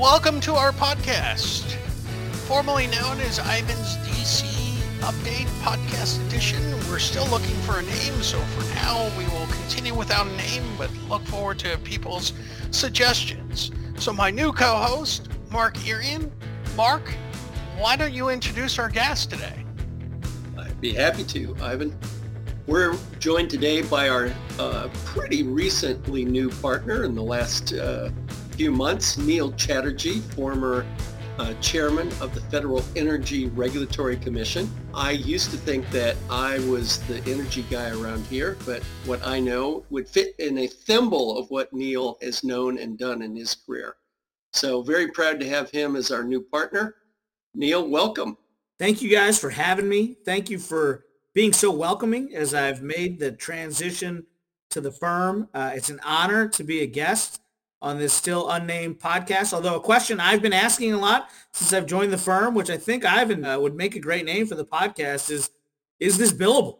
welcome to our podcast, formerly known as Ivan's DC Update Podcast Edition. We're still looking for a name, so for now we will continue without a name, but look forward to people's suggestions. So my new co-host, Mark Irian. Mark, why don't you introduce our guest today? I'd be happy to, Ivan. We're joined today by our uh, pretty recently new partner in the last uh, few months, Neil Chatterjee, former uh, chairman of the Federal Energy Regulatory Commission. I used to think that I was the energy guy around here, but what I know would fit in a thimble of what Neil has known and done in his career. So very proud to have him as our new partner. Neil, welcome. Thank you guys for having me. Thank you for being so welcoming as I've made the transition to the firm. Uh, it's an honor to be a guest on this still unnamed podcast. Although a question I've been asking a lot since I've joined the firm, which I think Ivan uh, would make a great name for the podcast, is is this billable?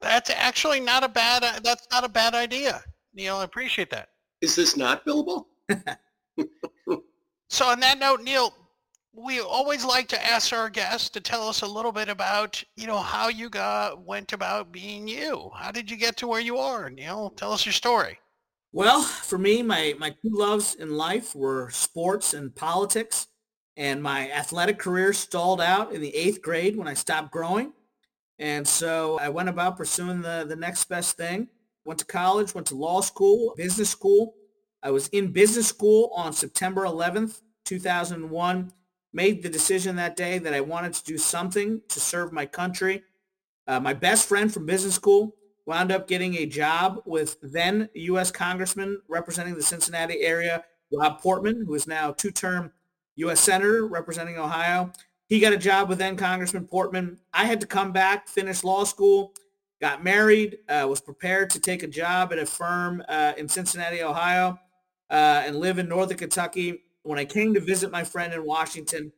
That's actually not a bad. Uh, that's not a bad idea, Neil. I appreciate that. Is this not billable? so on that note, Neil, we always like to ask our guests to tell us a little bit about, you know, how you got went about being you. How did you get to where you are, Neil? Tell us your story. Well, for me, my, my two loves in life were sports and politics. And my athletic career stalled out in the eighth grade when I stopped growing. And so I went about pursuing the, the next best thing. Went to college, went to law school, business school. I was in business school on September 11th, 2001. Made the decision that day that I wanted to do something to serve my country. Uh, my best friend from business school wound up getting a job with then U.S. Congressman representing the Cincinnati area, Rob Portman, who is now two-term U.S. Senator representing Ohio. He got a job with then Congressman Portman. I had to come back, finish law school, got married, uh, was prepared to take a job at a firm uh, in Cincinnati, Ohio, uh, and live in northern Kentucky. When I came to visit my friend in Washington,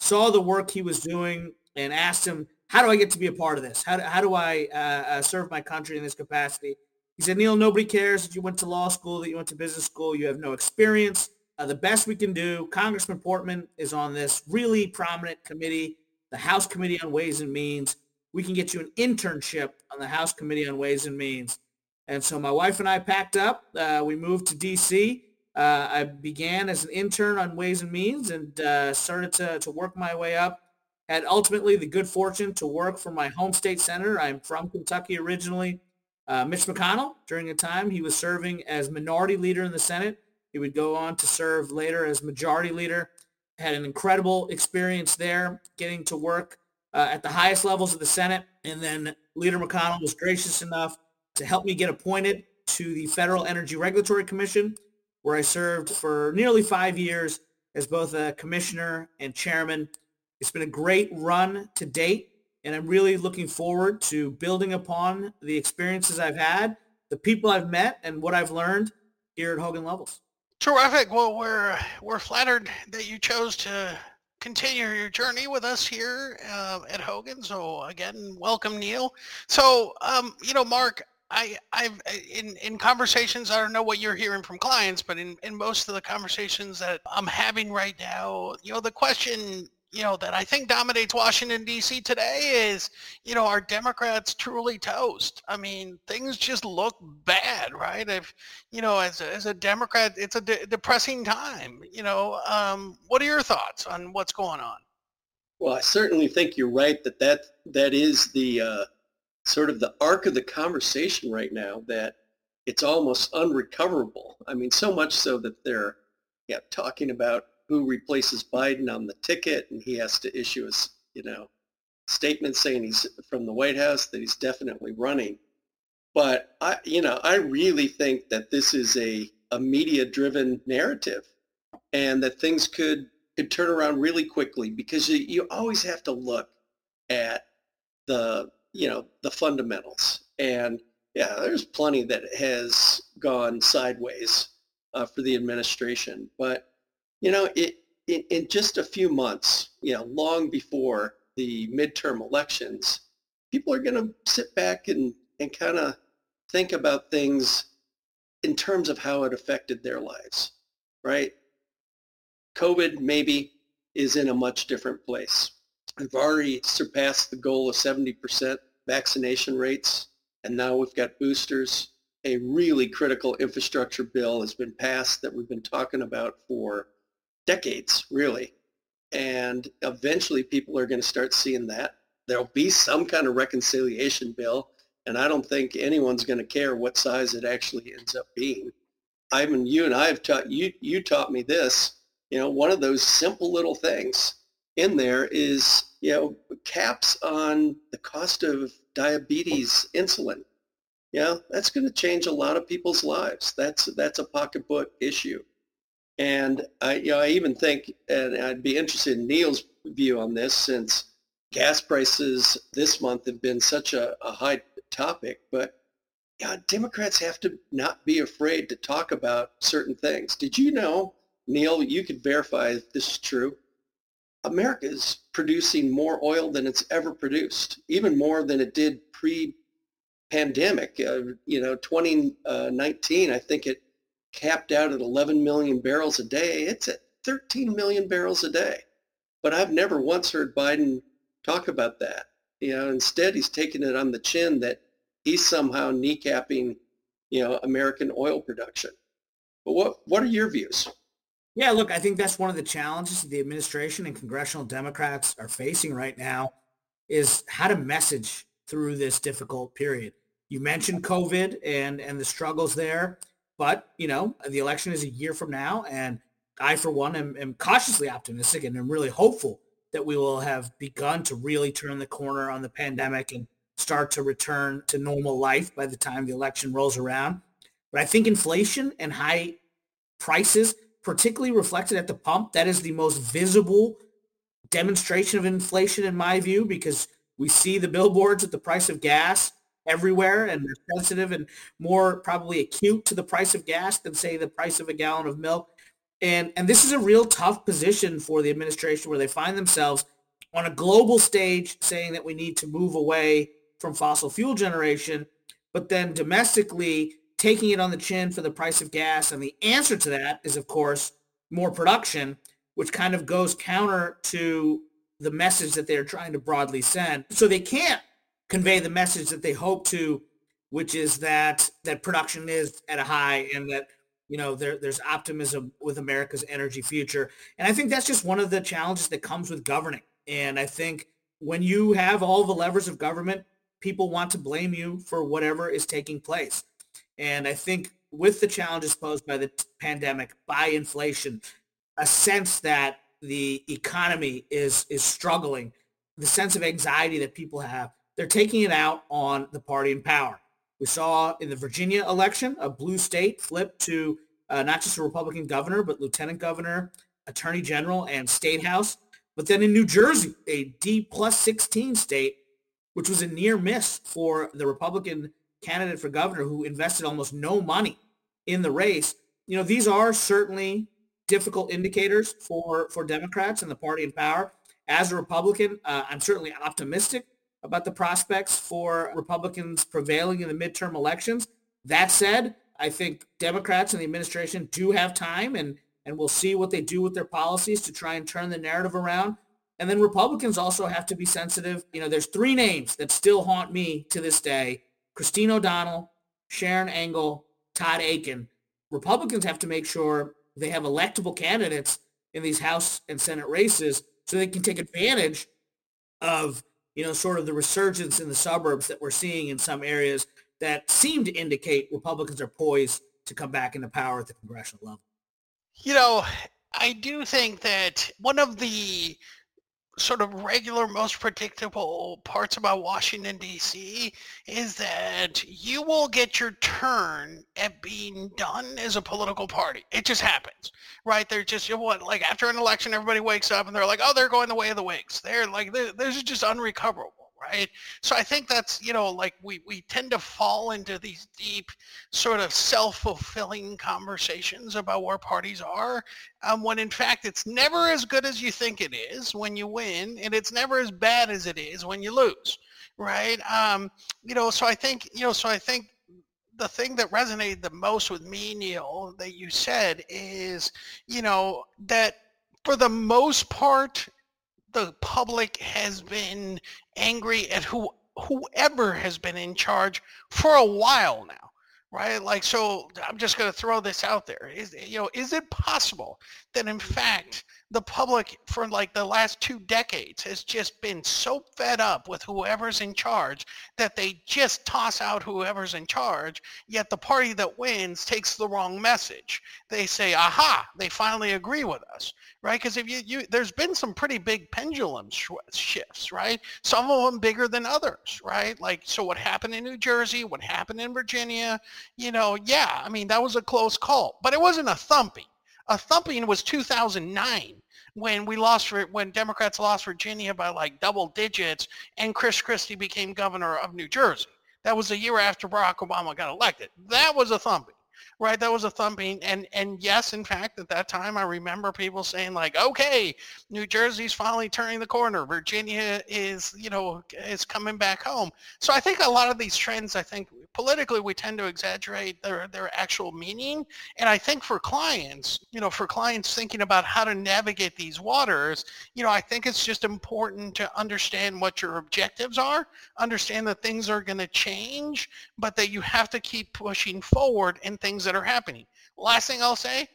saw the work he was doing and asked him, how do I get to be a part of this? How do, how do I uh, uh, serve my country in this capacity? He said, Neil, nobody cares that you went to law school, that you went to business school. You have no experience. Uh, the best we can do, Congressman Portman is on this really prominent committee, the House Committee on Ways and Means. We can get you an internship on the House Committee on Ways and Means. And so my wife and I packed up. Uh, we moved to D.C. Uh, I began as an intern on Ways and Means and started to, to work my way up had ultimately the good fortune to work for my home state senator. I'm from Kentucky originally. Uh, Mitch McConnell, during a time he was serving as minority leader in the Senate. He would go on to serve later as majority leader. Had an incredible experience there, getting to work uh, at the highest levels of the Senate. And then Leader McConnell was gracious enough to help me get appointed to the Federal Energy Regulatory Commission, where I served for nearly five years as both a commissioner and chairman. It's been a great run to date, and I'm really looking forward to building upon the experiences I've had, the people I've met, and what I've learned here at Hogan Lovells. Terrific. Well, we're we're flattered that you chose to continue your journey with us here uh, at Hogan. So again, welcome, Neil. So um, you know, Mark, I, I've in in conversations. I don't know what you're hearing from clients, but in in most of the conversations that I'm having right now, you know, the question you know, that I think dominates Washington, D.C. today is, you know, are Democrats truly toast? I mean, things just look bad, right? If, you know, as a, as a Democrat, it's a de- depressing time. You know, um, what are your thoughts on what's going on? Well, I certainly think you're right that that, that is the uh, sort of the arc of the conversation right now, that it's almost unrecoverable. I mean, so much so that they're yeah, talking about who replaces Biden on the ticket, and he has to issue a you know statement saying he's from the White House that he's definitely running. But I, you know, I really think that this is a a media-driven narrative, and that things could could turn around really quickly because you, you always have to look at the you know the fundamentals and yeah there's plenty that has gone sideways uh, for the administration but you know, it, in, in just a few months, you know, long before the midterm elections, people are going to sit back and, and kind of think about things in terms of how it affected their lives, right? COVID maybe is in a much different place. We've already surpassed the goal of 70% vaccination rates, and now we've got boosters. A really critical infrastructure bill has been passed that we've been talking about for decades, really. And eventually people are going to start seeing that. There'll be some kind of reconciliation bill, and I don't think anyone's going to care what size it actually ends up being. Ivan, you and I have taught you. You taught me this. You know, one of those simple little things in there is you know caps on the cost of diabetes insulin. Yeah, that's going to change a lot of people's lives. That's that's a pocketbook issue. And I, you know, I even think, and I'd be interested in Neil's view on this, since gas prices this month have been such a, a high topic. But Democrats have to not be afraid to talk about certain things. Did you know, Neil? You could verify if this is true. America is producing more oil than it's ever produced, even more than it did pre-pandemic. Uh, you know, 2019, I think it capped out at 11 million barrels a day. It's at 13 million barrels a day. But I've never once heard Biden talk about that. You know, instead he's taking it on the chin that he's somehow kneecapping, you know, American oil production. But what what are your views? Yeah, look, I think that's one of the challenges that the administration and congressional Democrats are facing right now is how to message through this difficult period. You mentioned COVID and and the struggles there. But, you know, the election is a year from now. And I, for one, am, am cautiously optimistic and am really hopeful that we will have begun to really turn the corner on the pandemic and start to return to normal life by the time the election rolls around. But I think inflation and high prices, particularly reflected at the pump, that is the most visible demonstration of inflation in my view, because we see the billboards at the price of gas everywhere and they're sensitive and more probably acute to the price of gas than say the price of a gallon of milk. And and this is a real tough position for the administration where they find themselves on a global stage saying that we need to move away from fossil fuel generation, but then domestically taking it on the chin for the price of gas. And the answer to that is, of course, more production, which kind of goes counter to the message that they're trying to broadly send. So they can't convey the message that they hope to, which is that that production is at a high and that you know there, there's optimism with America's energy future. And I think that's just one of the challenges that comes with governing. And I think when you have all the levers of government, people want to blame you for whatever is taking place. And I think with the challenges posed by the pandemic, by inflation, a sense that the economy is is struggling, the sense of anxiety that people have, they're taking it out on the party in power. We saw in the Virginia election, a blue state flip to uh, not just a Republican governor, but lieutenant governor, attorney general, and state house. But then in New Jersey, a D plus 16 state, which was a near miss for the Republican candidate for governor who invested almost no money in the race. You know, these are certainly difficult indicators for, for Democrats and the party in power. As a Republican, uh, I'm certainly optimistic about the prospects for Republicans prevailing in the midterm elections. That said, I think Democrats and the administration do have time and, and we'll see what they do with their policies to try and turn the narrative around. And then Republicans also have to be sensitive. You know, there's three names that still haunt me to this day. Christine O'Donnell, Sharon Angle, Todd Akin. Republicans have to make sure they have electable candidates in these House and Senate races so they can take advantage of you know, sort of the resurgence in the suburbs that we're seeing in some areas that seem to indicate Republicans are poised to come back into power at the congressional level. You know, I do think that one of the sort of regular, most predictable parts about Washington, D.C. is that you will get your turn at being done as a political party. It just happens, right? They're just, you know what, like after an election, everybody wakes up and they're like, oh, they're going the way of the Whigs. They're like, they're, they're just unrecoverable right? So I think that's, you know, like we, we tend to fall into these deep sort of self-fulfilling conversations about where parties are, um, when in fact it's never as good as you think it is when you win, and it's never as bad as it is when you lose, right? Um, you know, so I think, you know, so I think the thing that resonated the most with me, Neil, that you said is, you know, that for the most part, the public has been angry at who whoever has been in charge for a while now right? Like so i'm just going to throw this out there. Is you know is it possible that in mm-hmm. fact the public for like the last two decades has just been so fed up with whoever's in charge that they just toss out whoever's in charge yet the party that wins takes the wrong message. They say aha they finally agree with us right? Because if you, you there's been some pretty big pendulum sh- shifts right? Some of them bigger than others right? Like so what happened in new jersey what happened in virginia you know yeah i mean that was a close call but it wasn't a thumping a thumping was 2009 when we lost when Democrats lost Virginia by like double digits and Chris Christie became governor of New Jersey. That was a year after Barack Obama got elected. That was a thumping right? That was a thumping. And and yes, in fact, at that time, I remember people saying like, okay, New Jersey's finally turning the corner. Virginia is, you know, is coming back home. So I think a lot of these trends, I think politically, we tend to exaggerate their their actual meaning. And I think for clients, you know, for clients thinking about how to navigate these waters, you know, I think it's just important to understand what your objectives are, understand that things are going to change, but that you have to keep pushing forward and things things that are happening. Last thing I'll say,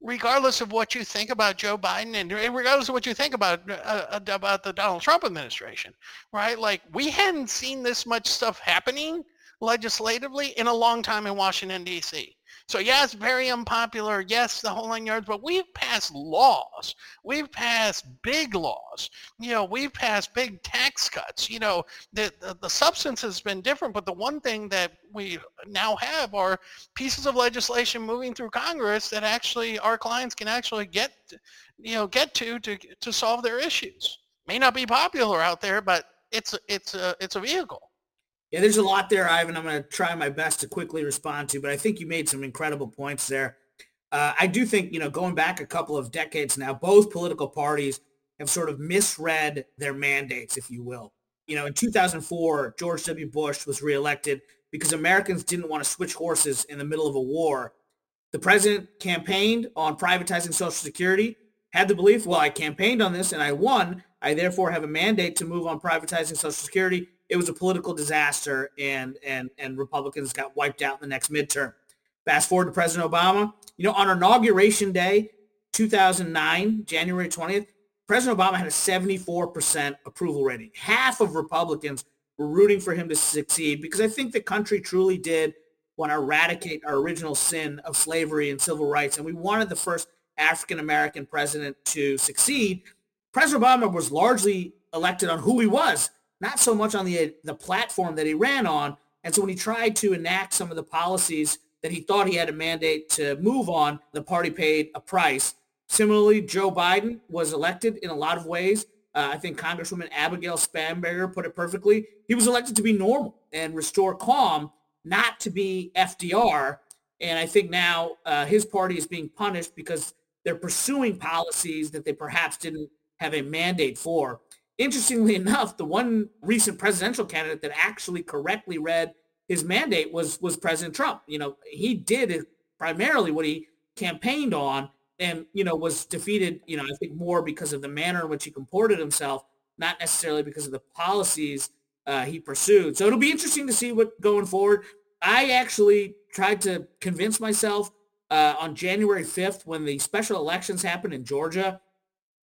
regardless of what you think about Joe Biden and regardless of what you think about uh, uh, about the Donald Trump administration, right? Like we hadn't seen this much stuff happening legislatively in a long time in Washington D.C. So yes, very unpopular. Yes, the whole nine yards. But we've passed laws. We've passed big laws. You know, we've passed big tax cuts. You know, the, the, the substance has been different, but the one thing that we now have are pieces of legislation moving through Congress that actually our clients can actually get, you know, get to to to solve their issues. May not be popular out there, but it's it's a it's a vehicle. Yeah, there's a lot there, Ivan. I'm going to try my best to quickly respond to, but I think you made some incredible points there. Uh, I do think, you know, going back a couple of decades now, both political parties have sort of misread their mandates, if you will. You know, in 2004, George W. Bush was reelected because Americans didn't want to switch horses in the middle of a war. The president campaigned on privatizing Social Security, had the belief, well, I campaigned on this and I won. I therefore have a mandate to move on privatizing Social Security it was a political disaster and and and Republicans got wiped out in the next midterm. Fast forward to President Obama. You know, on inauguration day, 2009, January 20th, President Obama had a 74% approval rating. Half of Republicans were rooting for him to succeed because I think the country truly did want to eradicate our original sin of slavery and civil rights. And we wanted the first African-American president to succeed. President Obama was largely elected on who he was not so much on the the platform that he ran on. And so when he tried to enact some of the policies that he thought he had a mandate to move on, the party paid a price. Similarly, Joe Biden was elected in a lot of ways. Uh, I think Congresswoman Abigail Spanberger put it perfectly. He was elected to be normal and restore calm, not to be FDR. And I think now uh, his party is being punished because they're pursuing policies that they perhaps didn't have a mandate for. Interestingly enough, the one recent presidential candidate that actually correctly read his mandate was was President Trump. You know, he did primarily what he campaigned on and, you know, was defeated, you know, I think more because of the manner in which he comported himself, not necessarily because of the policies uh, he pursued. So it'll be interesting to see what going forward. I actually tried to convince myself uh, on January 5th when the special elections happened in Georgia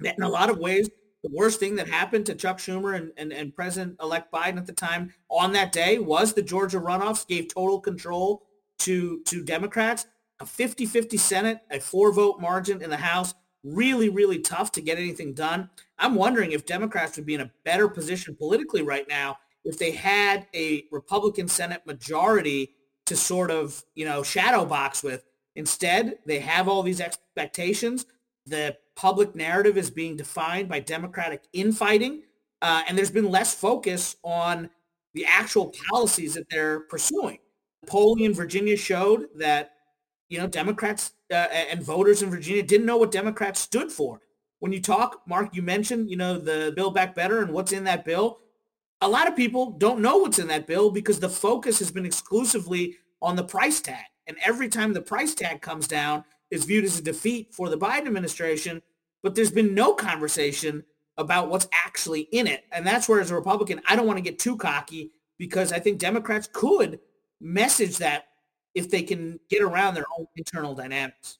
that in a lot of ways the worst thing that happened to Chuck Schumer and, and, and President-elect Biden at the time on that day was the Georgia runoffs gave total control to, to Democrats. A 50-50 Senate, a four-vote margin in the House, really, really tough to get anything done. I'm wondering if Democrats would be in a better position politically right now if they had a Republican Senate majority to sort of, you know, shadow box with. Instead, they have all these expectations. The public narrative is being defined by Democratic infighting, uh, and there's been less focus on the actual policies that they're pursuing. Polling in Virginia showed that you know Democrats uh, and voters in Virginia didn't know what Democrats stood for. When you talk, Mark, you mentioned you know the Build Back Better and what's in that bill. A lot of people don't know what's in that bill because the focus has been exclusively on the price tag. And every time the price tag comes down, is viewed as a defeat for the Biden administration. but there's been no conversation about what's actually in it. And that's where as a Republican, I don't want to get too cocky because I think Democrats could message that if they can get around their own internal dynamics.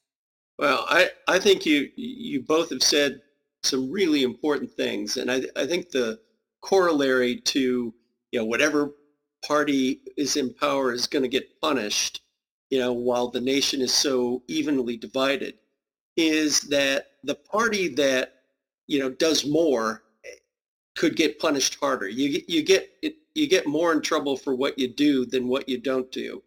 Well, I, I think you you both have said some really important things. And I, I think the corollary to, you know, whatever party is in power is going to get punished, you know, while the nation is so evenly divided, is that the party that, you know, does more eh, could get punished harder. You, you get you get more in trouble for what you do than what you don't do.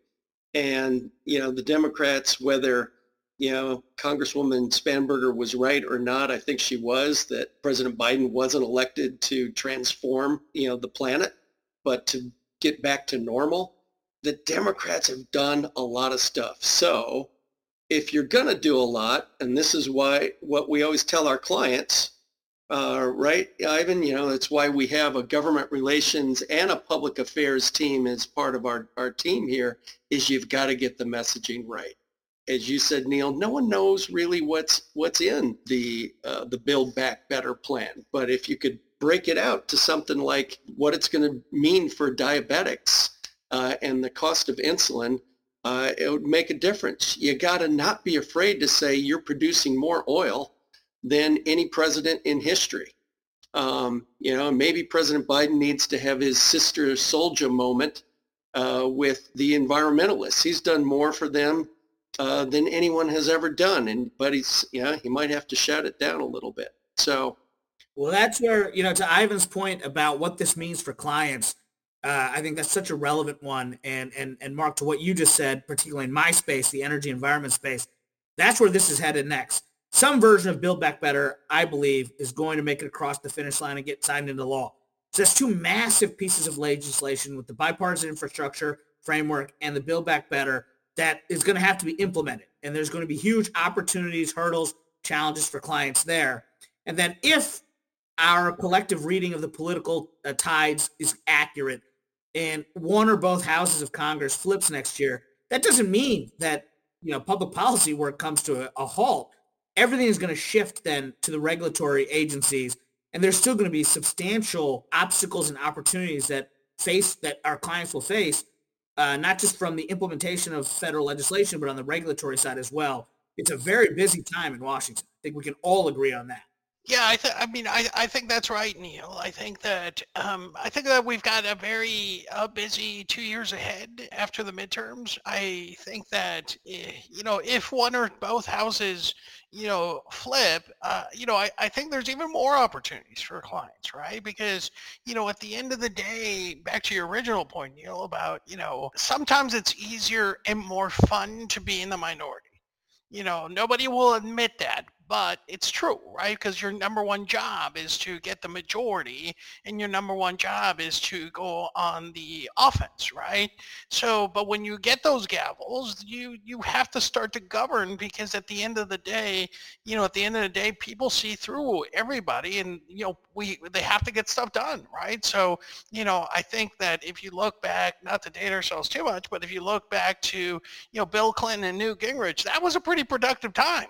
And, you know, the Democrats, whether you know, Congresswoman Spanberger was right or not. I think she was that President Biden wasn't elected to transform, you know, the planet, but to get back to normal. The Democrats have done a lot of stuff. So if you're going to do a lot, and this is why what we always tell our clients, uh, right, Ivan, you know, that's why we have a government relations and a public affairs team as part of our, our team here, is you've got to get the messaging right as you said, Neil, no one knows really what's what's in the uh, the Build Back Better plan. But if you could break it out to something like what it's going to mean for diabetics uh, and the cost of insulin, uh, it would make a difference. You got to not be afraid to say you're producing more oil than any president in history. Um, you know, maybe President Biden needs to have his sister Souljah moment uh, with the environmentalists. He's done more for them uh, than anyone has ever done. And but he's you know he might have to shut it down a little bit. So, well, that's where you know to Ivan's point about what this means for clients. Uh, I think that's such a relevant one. And and and Mark, to what you just said, particularly in my space, the energy environment space, that's where this is headed next. Some version of Build Back Better, I believe, is going to make it across the finish line and get signed into law. So that's two massive pieces of legislation with the bipartisan infrastructure framework and the Build Back Better that is going to have to be implemented. And there's going to be huge opportunities, hurdles, challenges for clients there. And then if our collective reading of the political uh, tides is accurate and one or both houses of Congress flips next year, that doesn't mean that, you know, public policy work comes to a, a halt. Everything is going to shift then to the regulatory agencies. And there's still going to be substantial obstacles and opportunities that face that our clients will face uh, not just from the implementation of federal legislation, but on the regulatory side as well. It's a very busy time in Washington. I think we can all agree on that. Yeah, I, th- I mean, I, I think that's right, Neil. I think that um, I think that we've got a very uh, busy two years ahead after the midterms. I think that eh, you know if one or both houses you know, flip, uh, you know, I, I think there's even more opportunities for clients, right? Because, you know, at the end of the day, back to your original point, Neil, about, you know, sometimes it's easier and more fun to be in the minority. You know, nobody will admit that, but it's true, right? Because your number one job is to get the majority, and your number one job is to go on the offense, right? So, but when you get those gavels, you you have to start to govern because at the end of the day, you know, at the end of the day, people see through everybody, and you know, we they have to get stuff done, right? So, you know, I think that if you look back, not to date ourselves too much, but if you look back to you know Bill Clinton and Newt Gingrich, that was a pretty productive time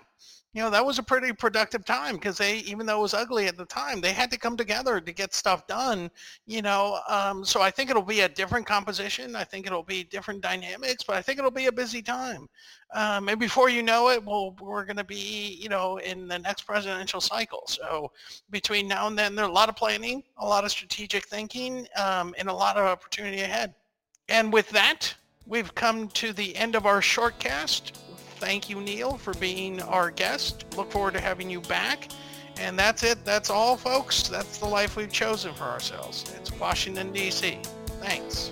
you know that was a pretty productive time because they even though it was ugly at the time they had to come together to get stuff done you know um, so i think it'll be a different composition i think it'll be different dynamics but i think it'll be a busy time um, and before you know it well we're going to be you know in the next presidential cycle so between now and then there's a lot of planning a lot of strategic thinking um, and a lot of opportunity ahead and with that we've come to the end of our short cast thank you, Neil, for being our guest. Look forward to having you back. And that's it. That's all, folks. That's the life we've chosen for ourselves. It's Washington, D.C. Thanks.